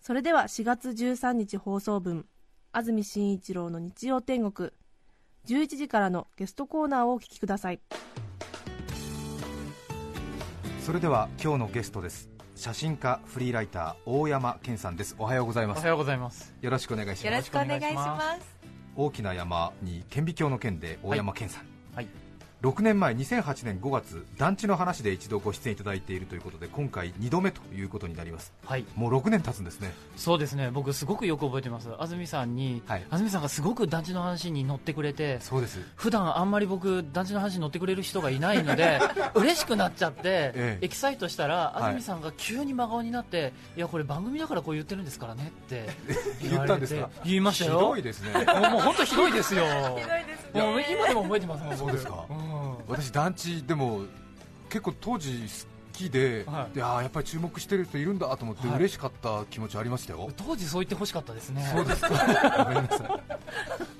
それでは4月13日放送分安住紳一郎の日曜天国11時からのゲストコーナーをお聞きくださいそれでは今日のゲストです写真家フリーライター大山健さんですおはようございますおはようございます。よろしくお願いしますよろしくお願いします。大きな山に顕微鏡の件で大山健さん、はい。6年前2008年5月団地の話で一度ご出演いただいているということで今回2度目ということになりますはい。もう6年経つんですねそうですね。僕すごくよく覚えてます。安住さんに、はい安住さんがすごく団地の話に乗ってくれて、そうです普段あんまり僕団地の話に乗ってくれる人がいないので 嬉しくなっちゃって、ええエキサイトしたらい安住さんが急に真顔になって、い、やこれ番組だからこう言ってるんですからねって 言ったんですか？言いましたよ。ひどいですね もう本当ひどいですよ。ひどいですね。もう今でも覚えてますもん。僕そうですかん私団地でも結構当時好きで,、はい。であーやっぱり注目してる人いるんだと思ってはい。嬉しかった気持ちありましたよ、当時そう言ってほしかったですね。そうですか。ごめんなさ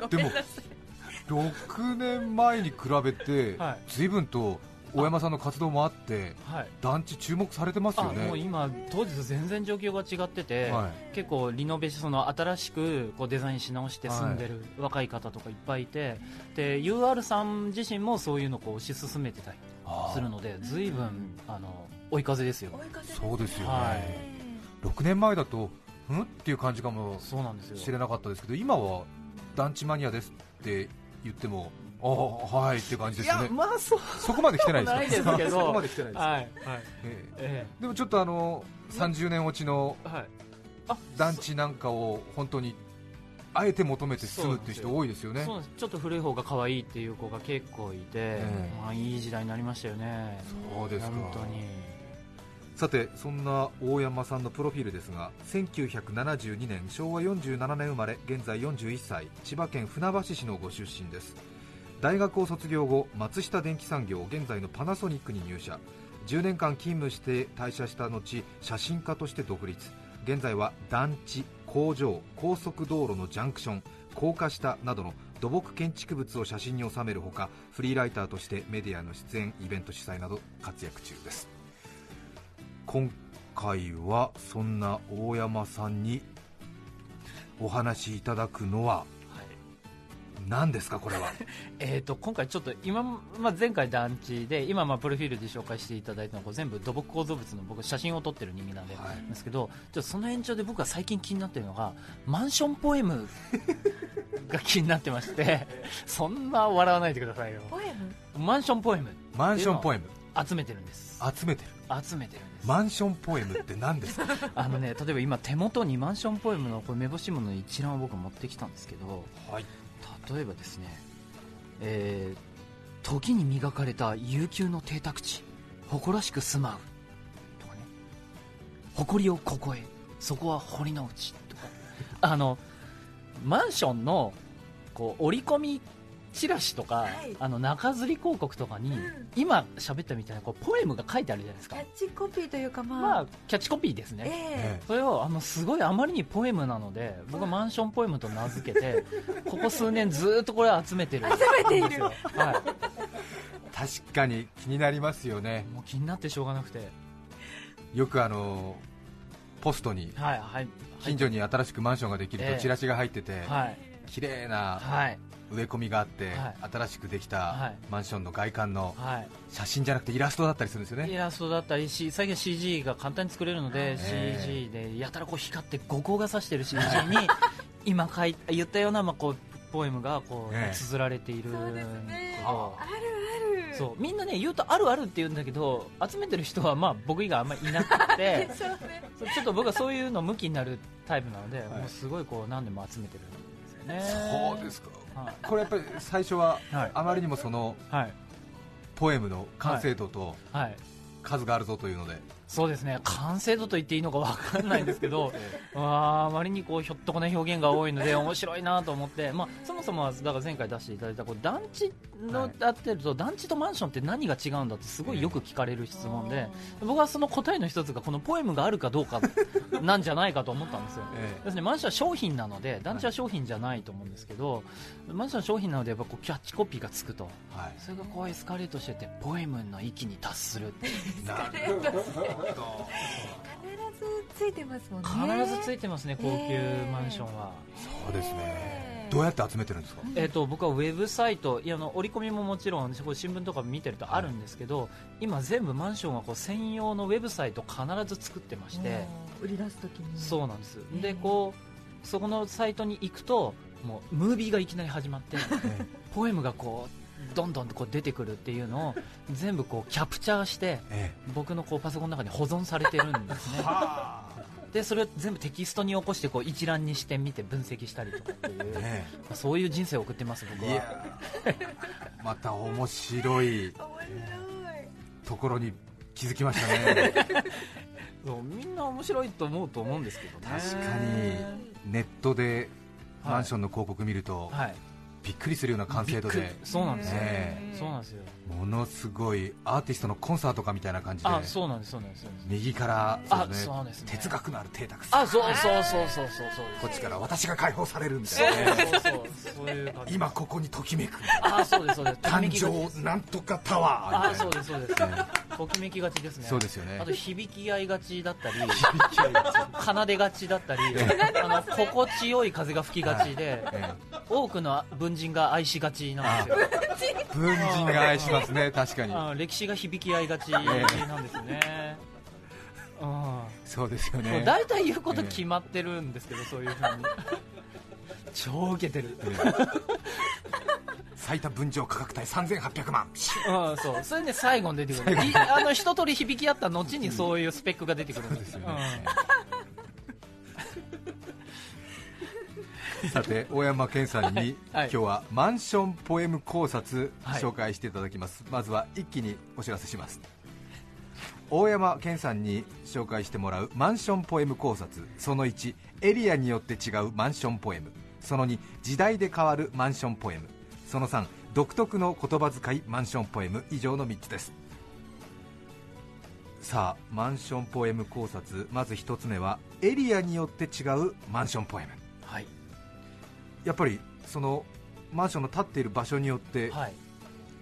い。でも6年前に比べて、はい。随分と大山さんの活動もあってはい。団地注目されてますあよね。もう今、当時と全然状況が違ってて、は結構リノベーションその新しくこうデザインし直して住んでる若い方とかいっぱいいて、で UR さん自身もそういうのをこう推し進めてたりあするので随分あの追い風ですよ追い風ですそうですよね、はい。6年前だとんっていう感じかもそうなんですよ。しれなかったですけど今は団地マニアですって言ってもああはいって感じですね。まあそう。そこまで来てないですか？ないですけど。そこまで来てないです、はい。はい。ええ。えでもちょっとあの30年落ちのえはい。団地なんかを本当にあえて求めて住むっていう人多いですよね。そうなんです。ちょっと古い方が可愛いっていう子が結構いて、えまあ、いい時代になりましたよね。そうですか。本当に。さてそんな大山さんのプロフィールですが1972年昭和47年生まれ現在41歳千葉県船橋市のご出身です大学を卒業後松下電器産業現在のパナソニックに入社。10年間勤務して退社した後写真家として独立。現在は団地工場高速道路のジャンクション高架下などの土木建築物を写真に収めるほかフリーライターとしてメディアの出演イベント主催など活躍中です。今回はそんな大山さんにお話しいただくのは何ですかこれは？えー、と今回、ちょっと今、まあ、前回団地で今、まあ、プロフィールで紹介していただいたのはこう全部土木構造物の僕写真を撮ってる人間なんで、はい。ですけどちょっとその延長で僕が最近気になってるのがマンションポエムが気になってまして そんな笑わないでくださいよ。ポエム？マンションポエムマンションポエム？集めてるんです。集めてる？集めてるんです。マンションポエムって何ですか？あのね例えば今手元にマンションポエムのこれ目星物の一覧を僕持ってきたんですけどはい例えばですね、えー時に磨かれた悠久の邸宅地誇らしく住まうとかね。誇りをここへそこは堀之内とか。あのマンションのこう折り込みチラシとか、はい。あの中吊り広告とかに、うん。今喋ったみたいなこうポエムが書いてあるじゃないですか。キャッチコピーというかまあ、まあキャッチコピーですね、えそれをあのすごいあまりにポエムなので僕はマンションポエムと名付けて ここ数年ずーっとこれ集めてる。集めている。よ、は確かに気になりますよね。い、もう気になってしょうがなくて。よくあのポストにはいはい。近所に新しくマンションができるええ。とチラシが入っててはい。綺麗なはい植え込みがあってはい。新しくできたはい。マンションの外観のはい。写真じゃなくてイラストだったりするんですよね。イラストだったりし最近 CG が簡単に作れるので、ええ。CG でやたらこう光って五光が差してる CG に 今書い言ったようなまあこうポエムがこう、ええ。綴られている。そうですね。けどあるある。そう。みんなね言うとあるあるって言うんだけど集めてる人はまあ僕以外あんまりいなくて ちょっと僕はそういうの向きになるタイプなので、い。もうすごいこう何でも集めてるそうですか。はい。これやっぱり最初ははい。あまりにもそのはい。ポエムの完成度とはい。数があるぞというのでそうですね。完成度と言っていいのか分かんないんですけどあまりにこうひょっとこない表現が多いので面白いなと思って、まあ、そもそもはだから前回出していただいたこう団地のはい。やってると団地とマンションって何が違うんだってすごいよく聞かれる質問で僕はその答えの一つがこのポエムがあるかどうかなんじゃないかと思ったんですよ。え要するにマンションは商品なので団地は商品じゃないと思うんですけど、マンションは商品なのでやっぱこうキャッチコピーがつくと。えはい。それがこうエスカレートしてってポエムの域に達する必ずついてますもんね。必ずついてますね高級マンションは、そうですね。どうやって集めてるんですか？えー、と僕はウェブサイトいやあの折り込みももちろんこう新聞とか見てるとあるんですけど、今全部マンションはこう専用のウェブサイトを必ず作ってまして、売り出すときに。そうなんです。え。でこうそこのサイトに行くともうムービーがいきなり始まって え。ポエムがこうどんどんとこう出てくるっていうのを全部こうキャプチャーしてえ僕のこうパソコンの中に保存されてるんですね。はでそれを全部テキストに起こしてこう一覧にして見て分析したりとかっていう、そういう人生を送ってます僕は。いやまた面白い。ところに気づきましたね。そうみんな面白いと思うと思うんですけどね。確かに。ネットではいマンションの広告見るとはいびっくりするような完成度で。そうなんですよ、ねそうなんですよ。ものすごいアーティストのコンサートかみたいな感じで。あそうなんですそうなんです右からあそうですね。そうですね。哲学のある邸宅あそうそうそうそうそうそうこっちから私が解放されるみたそういなねそうそうそう今ここにときめくあそうですそうです誕生なんとかタワーあみたいうですそうですときめきがちですねそうですよねあと響き合いがちだったり奏でがちだったりあの心地よい風が吹きがちでえ多くの文人が愛しがちなんですよ。え文人が愛しますね確かに。あ歴史が響き合いがちなんですね、うん。そうですよね。大体言うこと決まってるんですけど、そういうふうに。超受けてる、ええ。最多分譲価格帯3800万。うん、そう。それで最後に出てくる。いあの一通り響き合った後にそういうスペックが出てくるんですそうで さて大山健さんに、はい今日はマンションポエム考察はい。紹介していただきます、まずは一気にお知らせします。大山健さんに紹介してもらうマンションポエム考察。その1エリアによって違うマンションポエム。その2時代で変わるマンションポエム。その3独特の言葉遣いマンションポエム。以上の3つです。さあマンションポエム考察。まず1つ目はエリアによって違うマンションポエム。はい、やっぱりそのマンションの建っている場所によってはい、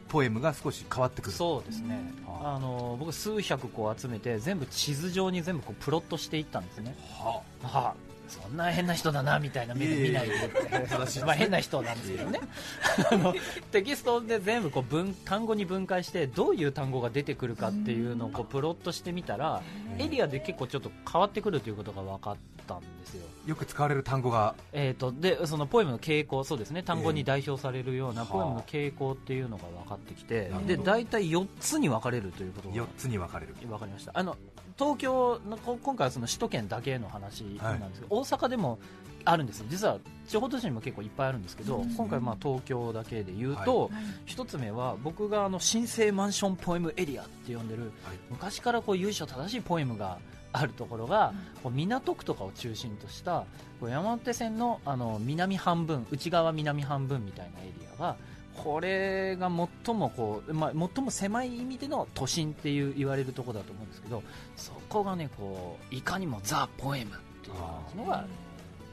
ポエムが少し変わってくる。そうですね。はあの僕数百個集めて全部地図上に全部こうプロットしていったんですね。ははあ、そんな変な人だなみたいな目で見ないで。ってまあ変な人なんですけどね。あのテキストで全部こう分単語に分解してどういう単語が出てくるかっていうのをこうプロットしてみたらエリアで結構ちょっと変わってくるということが分かったんですよ。よく使われる単語が。えー、とでそのポエムの傾向そうですね。単語ええ。に代表されるようなはあ。ポエムの傾向っていうのが分かってきてなるほど。で大体4つに分かれるということが4つに分かれる。分かりました。あの東京のこ今回はその首都圏だけの話なんですけど、大阪でもあるんです実は地方都市にも結構いっぱいあるんですけど、今回まあ東京だけで言うと、一つ目は僕があの新生マンションポエムエリアって呼んでる、はい。昔からこう由緒正しいポエムがあるところが、こう港区とかを中心としたこう山手線のあの南半分内側南半分みたいなエリアがこれが最もこう、まあ、最も狭い意味での都心っていう言われるところだと思うんですけどそこがねこういかにもザ・ポエムっていうのが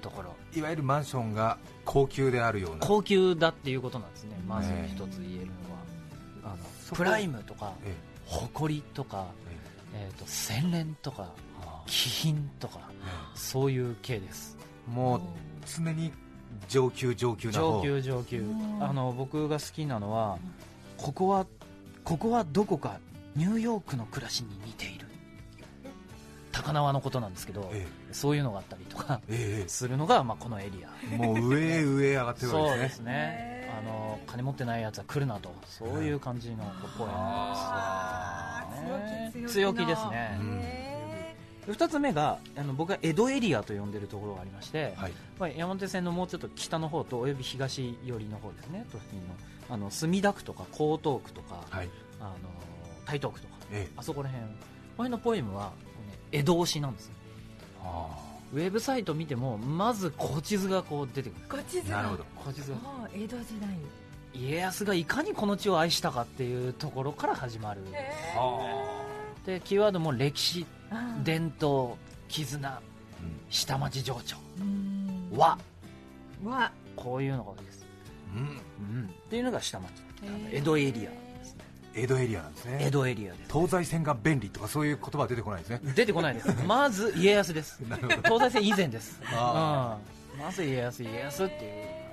ところ。いわゆるマンションが高級であるような。高級だっていうことなんですね。まずね一つ言えるのは、あのプライムとかえ。誇りとか、ええー、と洗練とか気品とかあそういう系です。もう常に上級上級な方。上級上級。うん。あの僕が好きなのはここはここはどこかニューヨークの暮らしに似ている。高輪のことなんですけどえそういうのがあったりとかええ。するのが、まあ、このエリア。えもう上へ上へ上がってるわけでねそうですすねあの金持ってないやつは来るなとそういう感じのこうポエムあです強気ですね、うん。へ2つ目があの僕が江戸エリアと呼んでるところがありまして、はい。まあ、山手線のもうちょっと北の方とおよび東寄りの方ですね。都心のあの墨田区とか江東区とか、はい。あの台東区とかえあそこら辺。これのポエムは、ね、江戸推しなんですよ。あウェブサイト見てもまず古地図がこう出てくる。ご地図なるほど。古地図が。ああ江戸時代家康がいかにこの地を愛したかっていうところから始まる。でキーワードも歴史伝統絆。あ下町情緒。うん。和。わこういうのが多いです、うん。うん。うん、っていうのが下町。江戸エリアですね。江戸エリアなんですね。江戸エリアです。東西線が便利とかそういう言葉は出てこないですね。出てこないです。まず家康です。東西線以前です、うん、あまず家康家康っていう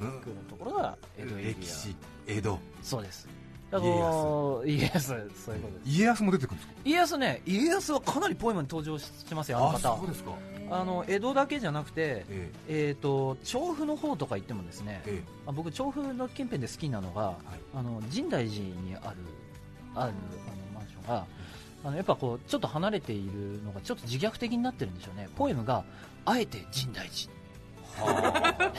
感じで来るところが江戸エリア、歴史江戸。そうです。だからこう家康そういうことです。家康も出てくるんですか？家康ね家康はかなりポエムに登場してますよあの方。そうですか。あの江戸だけじゃなくて、ええ。ー、と調布の方とか行ってもですねええ。あ僕調布の近辺で好きなのが、あの神大寺にあるあるあのマンションが、あのやっぱこうちょっと離れているのがちょっと自虐的になってるんでしょうね。ポエムがあえて神大寺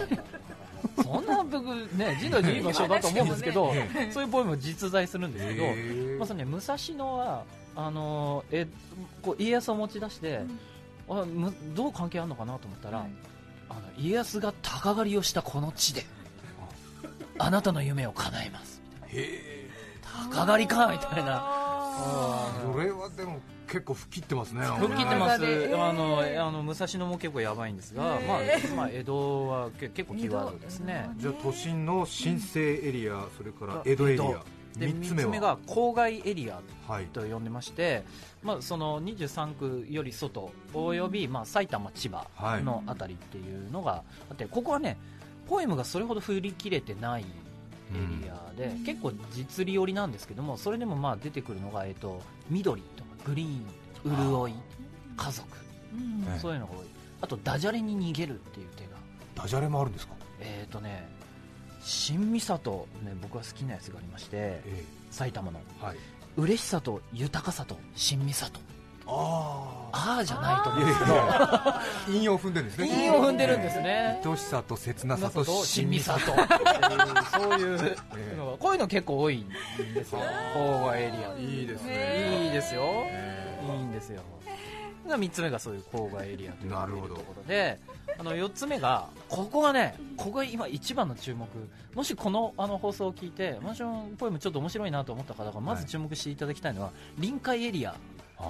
そんな僕ね神大寺いい場所だと思うんですけどえそういうポエム実在するんですけど、ええまずね、武蔵野はあのえこう家康を持ち出して、あむどう関係あるのかなと思ったら、あの家康が鷹狩りをしたこの地であ。なたの夢を叶えます。へ鷹狩りかみたいな。えそれはでも結構吹っ切ってますね吹っ切ってます、えー。あのあの武蔵野も結構やばいんですが、まあまあ、江戸はけ結構キーワードですね。じゃあ都心の新生エリアそれから江戸エリアで3 3つ目は？つ目が郊外エリアはいと呼んでまして、まあ、その23区より外および、まあ、埼玉、千葉のあたりっていうのがあってここはねポエムがそれほど振り切れてないエリアで、結構実利寄りなんですけどもそれでもまあ出てくるのが、えっと緑とかグリーン潤い家族。うん。ねそういうのが多い。あとダジャレに逃げるっていう手が。ダジャレもあるんですか？えっ、とね新三郷、ね、僕は好きなやつがありましてえ埼玉の。えはい。嬉しさと豊かさと新三郷あああじゃないと思う。んですけどを踏んでるんですね。韻を踏んでるんですね。愛しさと切なさと新三さ郷っていうそういうええ。のがこういうの結構多いんですよ。郊外エリア。いいですいね。いですよ。えいいんですよ。が3つ目がそういう郊外エリアというなるほど。ところであの4つ目がここがねここが今一番の注目。もしこのあの放送を聞いてマンションポエムちょっと面白いなと思った方がまず注目していただきたいのは、臨海エリア、あ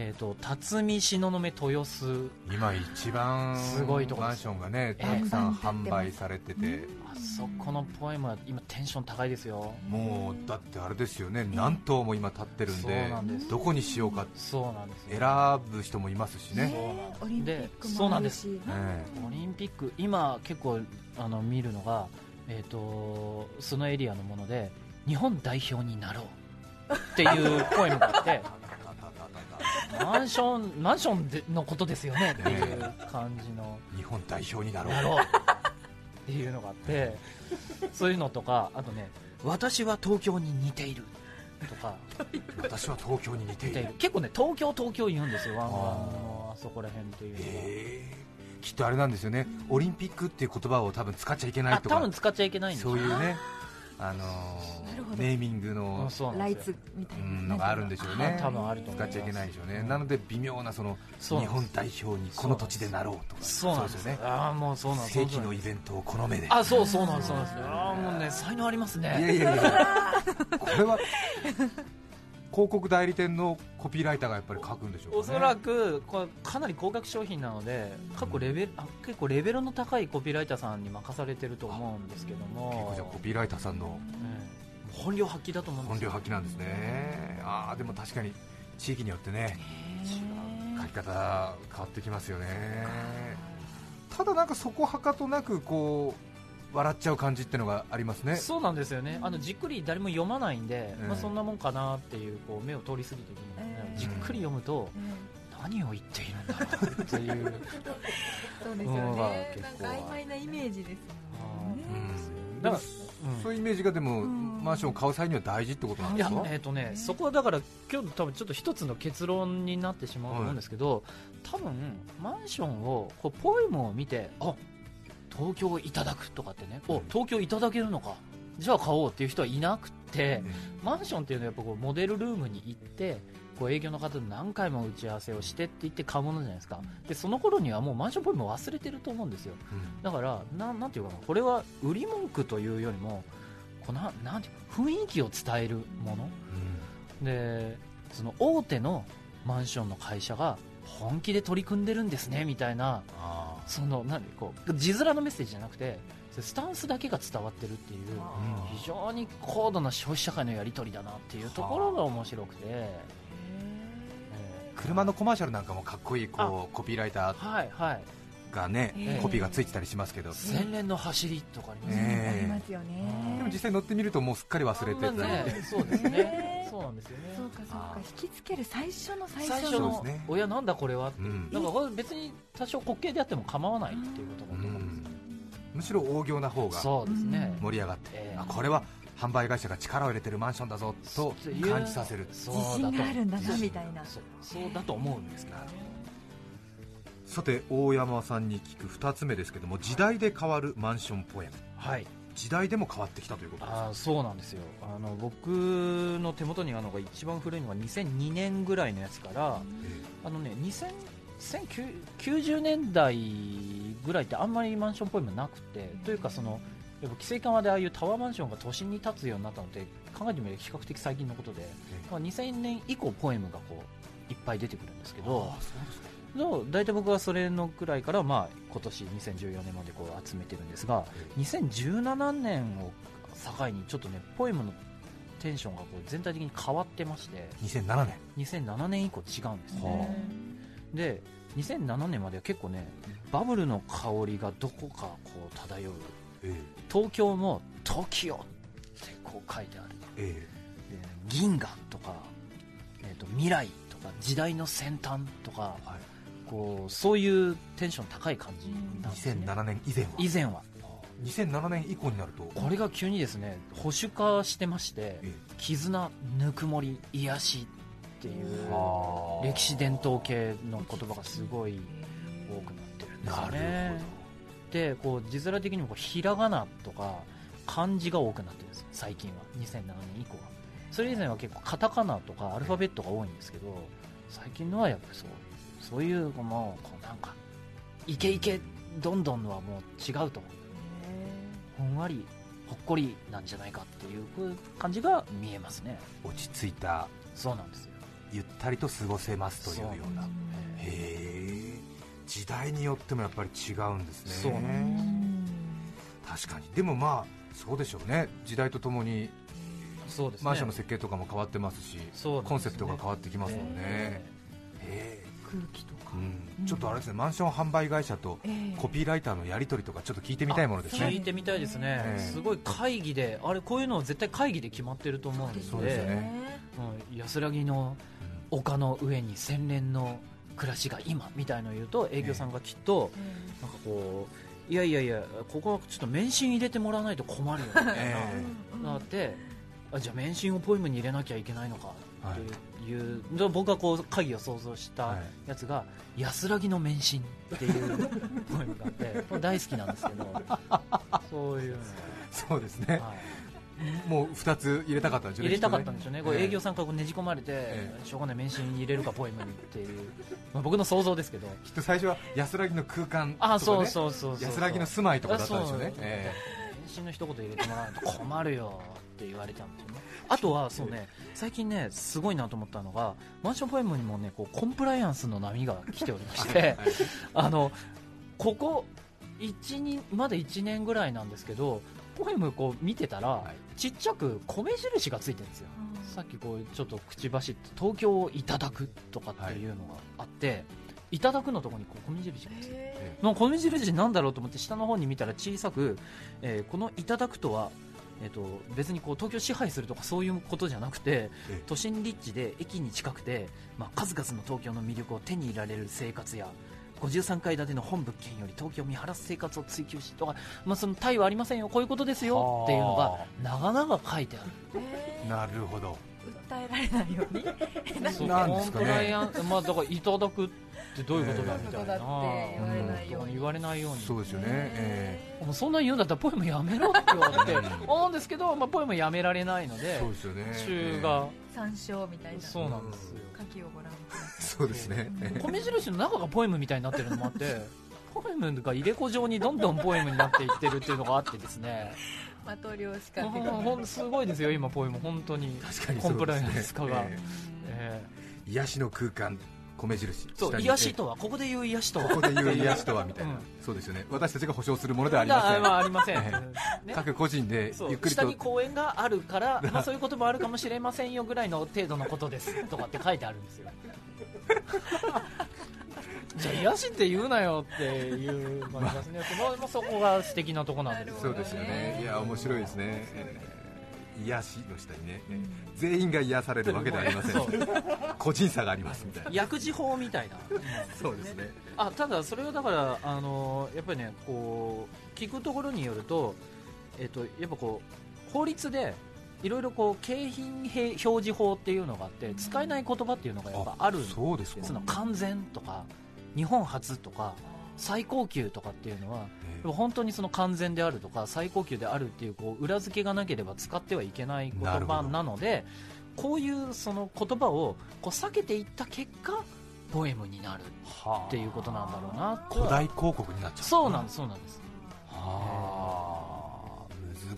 えー、と辰巳東雲豊洲。あ今一番すごいとこマンションがねええたくさん販売されてて。あそこのポエムは今テンション高いですよ。もうだってあれですよね。何棟も今建ってるんそうでなんです。どこにしようかそうなんですよ。選ぶ人もいますしね。オリンピックでそうなんです。もあるしえオリンピック今結構あの見るのが、えー、とそのエリアのもので日本代表になろうっていうポエムがあって マンションマンションでのことですよね。っていう感じの。日本代表になろう。なろう。っていうのがあって。そういうのとかあとね私は東京に似ている。とか。私は東京に似ている。似ている。結構ね東京東京言うんですよ。湾岸あーのあそこら辺っていうのは。きっとあれなんですよね。オリンピックっていう言葉を多分使っちゃいけないあとか。多分使っちゃいけないんですよ。そういうねあのネーミングうのんそうなライツみたいなうんのがあるんでしょうねあ多分あると思います。使っちゃいけないでしょうね。なので微妙なその日本代表にこの土地でなろうとか。そうなんです。よね。ああもうそうなんです。世紀のイベントをこの目で。あそうそうなんですそうなんです。ああもうね才能ありますいやねいやいや。これは広告代理店のコピーライターがやっぱり書くんでしょうかね。おそらくかなり高額商品なので過去レベルあ結構レベルの高いコピーライターさんに任されてると思うんですけど結も構じゃあコピーライターさんのうん本領発揮だと思うんですよ。本領発揮なんですね。ああでも確かに地域によってね書き方変わってきますよね。ただなんかそこはかとなくこう笑っちゃう感じってのがありますね。そうなんですよね。あのじっくり誰も読まないんで、うん。まあ、そんなもんかなっていうこう目を通り過ぎていくので、うん。じっくり読むと何を言っているんだろうっていう。そうですよね。結構なんか曖昧なイメージですもんね。うん。だから、うん。そういうイメージがでも、うん。マンションを買う際には大事ってことなんですか？えっとね、そこはだから今日多分ちょっと一つの結論になってしまうと思うんですけど、多分マンションをこうポエムを見てあ東京いただくとかってね、お東京いただけるのか。じゃあ買おうっていう人はいなくて、マンションっていうのはやっぱこうモデルルームに行ってこう営業の方と何回も打ち合わせをしてって言って買うものじゃないですか。でその頃にはもうマンションポイント忘れてると思うんですよ。うん。だからななんていうかなこれは売り文句というよりもこうななんていうか雰囲気を伝えるもの。でその大手のマンションの会社が本気で取り組んでるんですねみたいなあそのなんでこう字面のメッセージじゃなくてスタンスだけが伝わってるっていう非常に高度な消費社会のやり取りだなっていうところが面白くて、え車のコマーシャルなんかもかっこいいこうコピーライター。はいはい。ーがね、えーコピーがついてたりしますけど、洗練の走りとかありますね、ええ。ありますよね。でも実際乗ってみるともうすっかり忘れてたり、まあねそうですね。そうなんですよね。そうかそうか。引きつける最初の最最初の。初のそうですね。親なんだこれはって、うん。なんかこれ別に多少滑稽であっても構わないっていうことだと思うんですよ、むしろ大行な方がそうですね、盛り上がって、ええ。あこれは販売会社が力を入れてるマンションだぞと感じさせる。そう自信があるんだなみたいな。そうそうだと思うんですけどねさて大山さんに聞く2つ目ですけども時代で変わるマンションポエム。はい。時代でも変わってきたということですあーそうなんですよ。あの僕の手元にあるのが一番古いのが2002年ぐらいのやつからあのね2000 1990年代ぐらいってあんまりマンションポエムなくてというかそのやっぱ規制緩和でああいうタワーマンションが都心に建つようになったのって考えてみれば比較的最近のことで、まあ、2000年以降ポエムがこういっぱい出てくるんですけどあそうですかの大体僕はそれのくらいから、まあ、今年2014年までこう集めてるんですが2017年を境にちょっとねポエムのテンションがこう全体的に変わってまして2007年。2007年以降違うんですね、はで2007年までは結構ねバブルの香りがどこかこう漂う。え東京も「TOKIO」ってこう書いてある。ええ。で銀河とか、えー、と未来とか時代の先端とかえはいこうそういうテンション高い感じなんですね。2007年以前は。以前は。2007年以降になると。これが急にですね保守化してましてえ絆ぬくもり癒しっていうはあ。歴史伝統系の言葉がすごい多くなってるんですよなるねでこう字面的にもこうひらがなとか漢字が多くなってるんですよ最近は。2007年以降は。それ以前は結構カタカナとかアルファベットが多いんですけど最近のはやっぱりそうそういうもうこうなんかイケイケどんどんのはもう違うとほんわりほっこりなんじゃないかっていう感じが見えますね。落ち着いたそうなんですよ。ゆったりと過ごせますというような。へえ。時代によってもやっぱり違うんですね。そうなん確かに。でもまあそうでしょうね。時代とともにそうですね。マンションの設計とかも変わってますしね。コンセプトが変わってきますもんね。え空気とか。うん。ちょっとあれですねマンション販売会社とええ。コピーライターのやり取りとかちょっと聞いてみたいものですね。聞いてみたいですね、ええ。すごい会議であれこういうの絶対会議で決まってると思うんでそうですよね。うん。安らぎの丘の上に洗練の暮らしが今みたいのを言うと営業さんがきっと、なんかこういやいやいやここはちょっと免震入れてもらわないと困るよみたいな、えなってあじゃあ免震をポエムに入れなきゃいけないのか。はいっていう、で僕がこう会議を想像したはい。やつが「安らぎの免震」っていうポエムがあって 大好きなんですけどそういうの。そうですね。が、はい。もう2つ入れたかったんでしょうね入れたかったんでしょうね、これええ営業さんからこうねじ込まれて、えしょうがない免震入れるかポエムにっていう、まあ、僕の想像ですけど。きっと最初は安らぎの空間とか、ね、あそうそうそう安らぎの住まいとかだったんでしょうね。え返信の一言入れてもらわないと困るよって言われたんですよねあとはそうね最近ねすごいなと思ったのがマンションポエムにもねこうコンプライアンスの波が来ておりましえて あのここ1にまだ1年ぐらいなんですけどポエムこう見てたら、はい。ちっちゃく米印がついてるんですよ。さっきこうちょっと口走って東京をいただくとかっていうのがあって、い、ただくのところにこう米印がついて米印なんだろうと思って下の方に見たら小さく、えーこの「いただく」とは、えー、と別にこう東京支配するとかそういうことじゃなくてええ。都心立地で駅に近くて、まあ、数々の東京の魅力を手に入れられる生活や53階建ての本物件より東京を見晴らす生活を追求しとか、まあ、そのタイはありませんよ。こういうことですよ。っていうのが長々書いてある。なるほど。訴えられないように？そうなんですかね。コンプライアンスまあだからいただくってどういうことだみたいな。言われないように。言われないように。そうですよね、えもうそんなに言うんだったらポエムやめろって言われて思うんですけど、まあ、ポエムやめられないのえでそうですよね。中が参照みたいな。そうなんですよ。書きをご覧ください。そうですね、え え米印の中がポエムみたいになってるのもあって ポエムが入れ子状にどんどんポエムになっていってるっていうのがあってですね。的量しかほんほんすごいですよ今ポエム。本当に。確かにコンプライアンス化が、え。ええ。癒しの空間米印ーそう癒しとはここで言う癒しとは。ここで言う癒しとはみたいな、うん。そうですよね。私たちが保証するものではありません、まあ、ありません、えね。各個人でゆっくりと。下に公園があるから、まあ、そういうこともあるかもしれませんよぐらいの程度のことです。とかって書いてあるんですよ。じゃあ癒しって言うなよっていう感じですね、まあまあ、そこが素敵なとこなんですよそうですよね。いや面白いですね、えー癒しの下にね、えー全員が癒されるわけではありません。個人差がありますみたいな。薬事法みたいな。そうですね。あただそれはだからあのやっぱりねこう聞くところによるとえっとやっぱこう法律でいろいろこう景品表示法っていうのがあって使えない言葉っていうのがやっぱあるんですそうですか。その完全とか日本初とか最高級とかっていうのはえでも本当にその完全であるとか最高級であるっていうこう裏付けがなければ使ってはいけない言葉なのでこういうその言葉をこう避けていった結果ポエムになるはっていうことなんだろうなと古代広告になっちゃうそうなんですそうなんです。はあ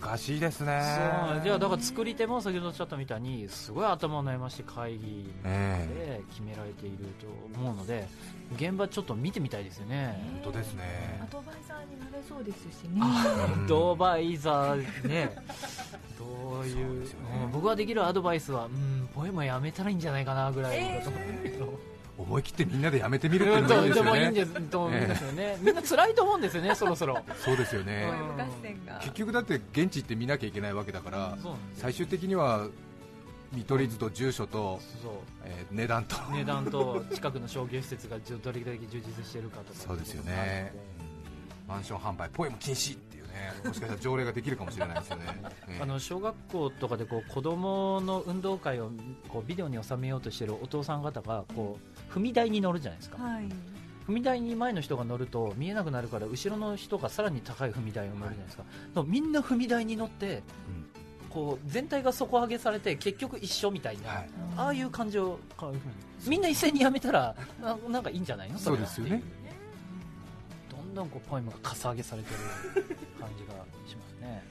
難しいですね。そうじゃあだから作り手も先ほどおっしゃったみたいにすごい頭を悩まして会議えで決められていると思うので現場ちょっと見てみたいですよね。本当ですね。アドバイザーになれそうですしね。うん。アドバイザーね。どういうねうん僕ができるアドバイスはうんポエムやめたらいいんじゃないかなぐらいだと思うんだけど、思い切ってみんなでやめてみるってのもいいですよね。でもいいんですと思うんですよね、みんな辛いと思うんですよねそろそろ。そうですよね、結局だって現地行って見なきゃいけないわけだから最終的には見取り図と住所と、値段と。値段と近くの商業施設がどれだけ充実しているかとか。そうですよね。マンション販売ポエム禁止ね。もしかしたら条例ができるかもしれないですよね、えーあの小学校とかでこう子供の運動会をこうビデオに収めようとしているお父さん方がこう踏み台に乗るじゃないですか、はい。踏み台に前の人が乗ると見えなくなるから後ろの人がさらに高い踏み台を乗るじゃないですか、でもみんな踏み台に乗ってこう全体が底上げされて結局一緒みたいな、はい。ああいう感じをこういうふうに。みんな一斉にやめたらななんかいいんじゃないの？そうですよねんどんこうポエムがかさ上げされてる感じがしますね。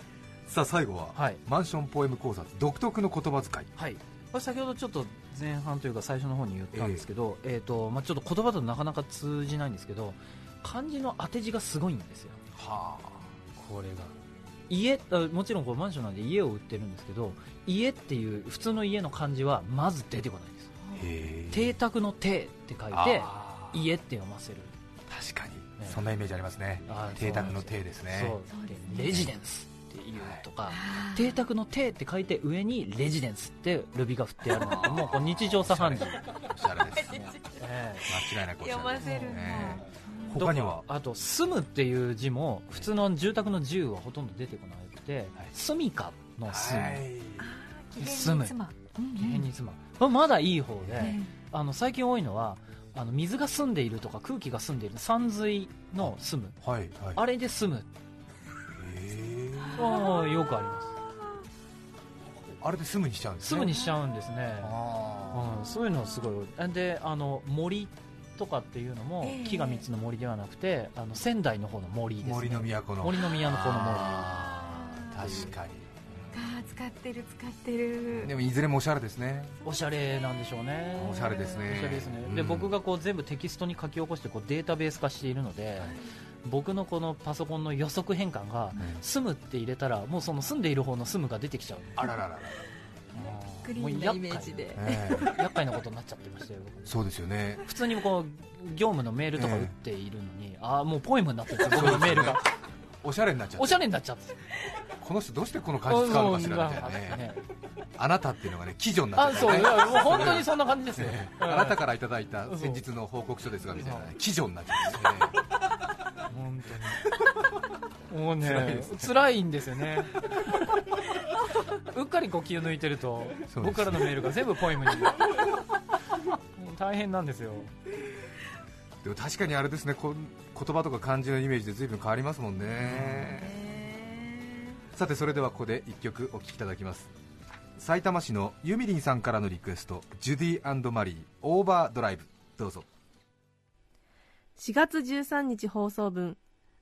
さあ最後は、はい。マンションポエム考察独特の言葉遣い。はい、先ほどちょっと前半というか最初の方に言ったんですけど、えーとまあ、ちょっと言葉となかなか通じないんですけど漢字の当て字がすごいんですよ。はこれが。家あもちろんこうマンションなんで家を売ってるんですけど家っていう普通の家の漢字はまず出てこないです邸宅の邸って書いて家って読ませる。確かに、ねそんなイメージありますね。邸宅の邸ですね。レジデンスっていうとか、邸宅の邸って書いて上にレジデンスってルビが振ってあるのでもう日常茶飯事、おしゃれです。え間違いなくおしゃれ他には？あと住むっていう字も普通の住宅の住はほとんど出てこなくて、住みかの住む、住む。奇変まだいい方で、ねあの最近多いのはあの水が澄んでいるとか空気が澄んでいる山水の住む。はいはい。あれで住む。へえああよくあります。あれで住むにしちゃうんですね。住むにしちゃうんですね、あうん、そういうのすごい多い。であの森とかっていうのもええ。木が3つの森ではなくてあの仙台の方の森です、ね、森の都の。森の宮の方の森確かに使ってる使ってる。でもいずれもおしゃれですね。おしゃれなんでしょうね。おしゃれですね。おしゃれですね、うん。で僕がこう全部テキストに書き起こしてこうデータベース化しているので僕のこのパソコンの予測変換が「住む」って入れたらもうその住んでいる方の住むが出てきちゃう。あららららクリーンなイメージで。ええ。厄介なことになっちゃってましたよ僕そうですよね。普通にこう業務のメールとか打っているのに、ああもうポエムになってるんですよメールがおしゃれになっちゃって。おしゃれになっちゃって。この人どうしてこの漢字使うのかしらみたいなね。ねあなたっていうのがね記事になっちゃってねやもう本当にそんな感じですよ、ねうんあなたからいただいた先日の報告書ですがみたいなねそう記事になっちゃってね。本当に。もうね辛いんですよね。うっかりこう気を抜いてると僕からのメールが全部ポエムに。大変なんですよでも確かにあれですねこん言葉とか漢字のイメージで随分変わりますもんね、さてそれではここで1曲お聴きいただきます。埼玉市のゆみりんさんからのリクエストジュディマリーオーバードライブ。どうぞ。4月13日放送分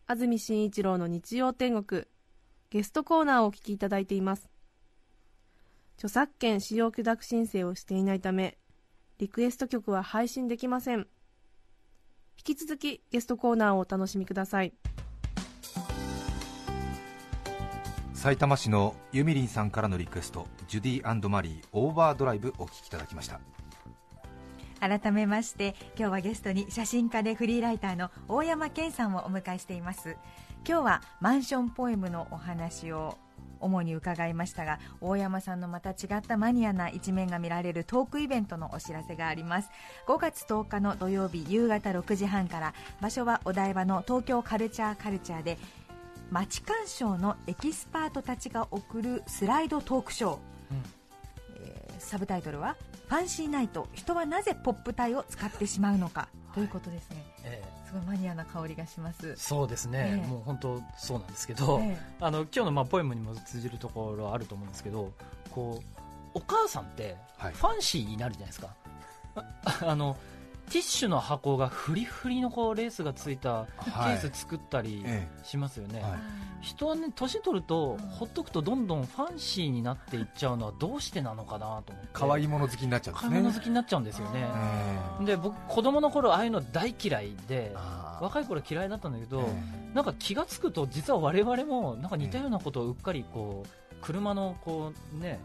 安住紳一郎の日曜天国。ゲストコーナーをお聞きいただいています。著作権使用許諾申請をしていないためリクエスト曲は配信できません引き続きゲストコーナーをお楽しみください。埼玉市のゆみりんさんからのリクエストジュディマリーオーバードライブお聴きいただきました。改めまして今日はゲストに写真家でフリーライターの大山健さんをお迎えしています。今日はマンションポエムのお話を主に伺いましたが大山さんのまた違ったマニアな一面が見られるトークイベントのお知らせがあります。5月10日の土曜日夕方6時半から場所はお台場の東京カルチャーカルチャーで街鑑賞のエキスパートたちが送るスライドトークショー、えーサブタイトルは「ファンシーナイト。人はなぜポップ体を使ってしまうのか」ということですね。えすごいマニアな香りがします。えそうですね、ええ。もう本当そうなんですけど、えあの今日のまあポエムにも通じるところはあると思うんですけどこうお母さんってはい。ファンシーになるじゃないですか、ああのティッシュの箱がフリフリのこうレースがついたケはい。ース作ったりえしますよね、はい人はね年取るとうんほっとくとどんどんファンシーになっていっちゃうのはどうしてなのかなと思って。可愛いもの好きになっちゃうんですね。買い物好きになっちゃうんですよね。えで僕子供の頃ああいうの大嫌いで若い頃嫌いだったんだけど、え。なんか気がつくと実は我々もなんか似たようなことをうっかりこう車のこうね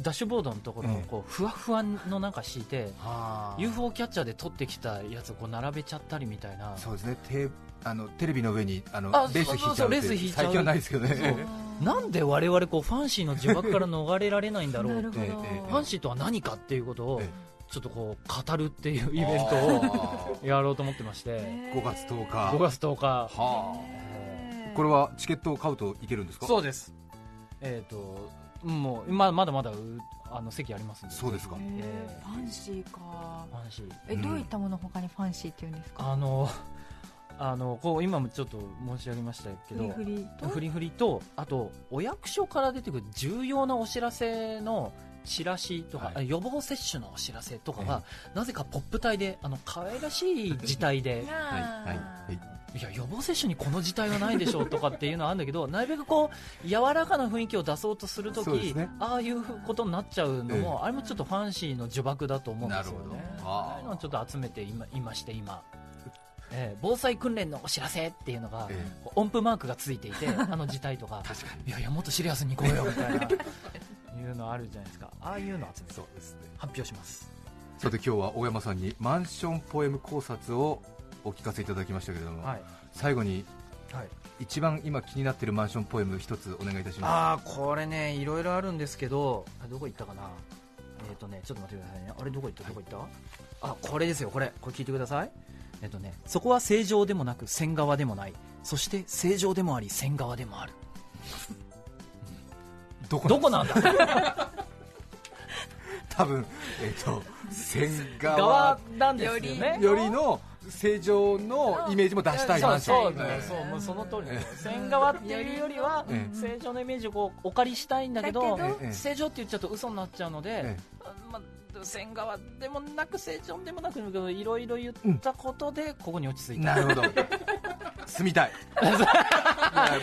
ダッシュボードのところをこうふわふわのなんか敷いてあー。UFO キャッチャーで撮ってきたやつをこう並べちゃったりみたいな。そうですね。テあのテレビの上にあのあレース引いちゃうっていう。最近はないですけどねなんで我々こうファンシーの呪縛から逃れられないんだろう。なるほど、ええええファンシーとは何かっていうことをえちょっとこう語るっていうイベントを やろうと思ってまして。5月10日。5月10日。はえあこれはチケットを買うといけるんですか？そうです。えっ、ともうままだまだうあの席ありますんで。そうですか。へえーファンシーか。ファンシー。え、うん。どういったもの他にファンシーって言うんですか？あの あのこう今もちょっと申し上げましたけどフリフリと？フリフリとあとお役所から出てくる重要なお知らせのチラシとか、はい。あ予防接種のお知らせとかが、なぜかポップ体であの可愛らしい字体で。はいはいはいいや予防接種にこの字体はないでしょうとかっていうのはあるんだけど なるべくこう柔らかな雰囲気を出そうとするとき、ね。ああいうことになっちゃうのも、えあれもちょっとファンシーの呪縛だと思うんですよね。どあーああいうのをちょっと集めて今今して今、えー防災訓練のお知らせっていうのが、え音符マークがついていて あの字体とか確かに。いやいやもっとシリアスに行こうよみたいな。いうのあるじゃないですか。ああいうのを集めてそうですね。発表します。さて今日は大山さんにマンションポエム考察をお聞かせいただきましたけれども、はい、最後にはい、一番今気になっているマンションポエム一つお願いいたしまああこれねいろいろあるんですけどあどこ行ったかな？えっ、とねちょっと待ってくださいね。あれどこ行った？どこ行った、あこれですよ。これ。これ聞いてください。えっ、とねそこは正常でもなく線側でもない。そして正常でもあり線側でもある。す どこどこなんだ？多分えっ、と線側側なんですよね。よりの正常のイメージも出したいマンションそうそうそうもうその通りです線側っていうよりはええ。正常のイメージをこうお借りしたいんだけどだけどええ。正常って言っちゃうと嘘になっちゃうので、えあまあ、線側でもなく正常でもなくいろいろ言ったことでここに落ち着いた、なるほど。住みたい。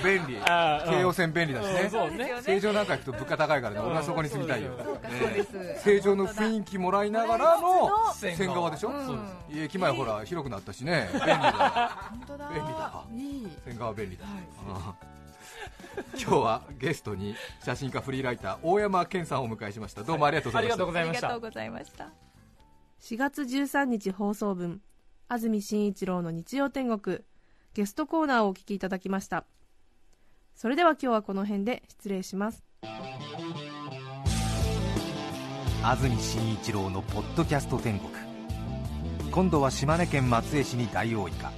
便利。京王線便利だしね。そうね。正常なんか行くと物価高いからね俺はそこに住みたいよ。そうかねそうです。正常の雰囲気もらいながらの線線側でしょ？う。ん。そうです駅前ほら広くなったしね。便利だ。本当だ。便利だ。いい。線側便利だ。うん 今日はゲストに写真家フリーライター大山健さんをお迎えしました。どうもありがとうございました、ありがとうございました。4月13日放送分安住紳一郎の日曜天国ゲストコーナーをお聞きいただきました。それでは今日はこの辺で失礼します。安住紳一郎のポッドキャスト天国。今度は島根県松江市に大王イカ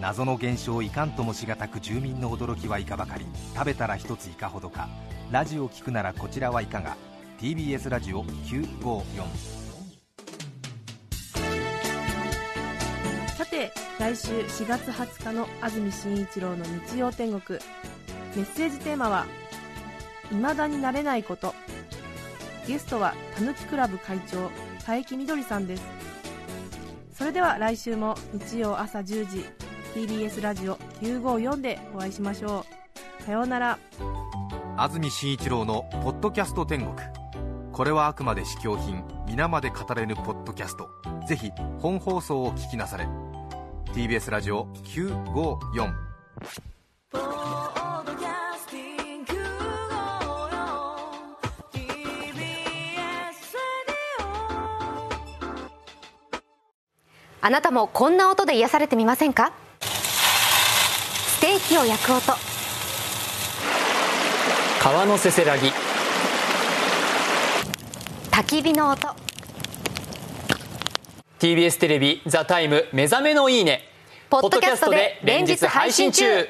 謎の現象いかんともしがたく住民の驚きはいかばかり。食べたら一ついかほどか。ラジオ聞くならこちらはいかが。TBS ラジオ954さて来週4月20日の安住紳一郎の日曜天国。メッセージテーマは「未だになれないこと」ゲストはたぬきクラブ会長佐伯みどりさんです。それでは来週も日曜朝10時。TBS ラジオ954でお会いしましょう。さようなら。安住紳一郎の「ポッドキャスト天国」これはあくまで試供品。皆まで語れぬポッドキャスト。ぜひ本放送を聞きなされ。TBS ラジオ954ポッドキャスティング954 TBS あなたもこんな音で癒されてみませんか？ステーキを焼く音川のせせらぎ。焚き火の音。TBS テレビ「ザタイム目覚めのいいね」ポッドキャストで連日配信中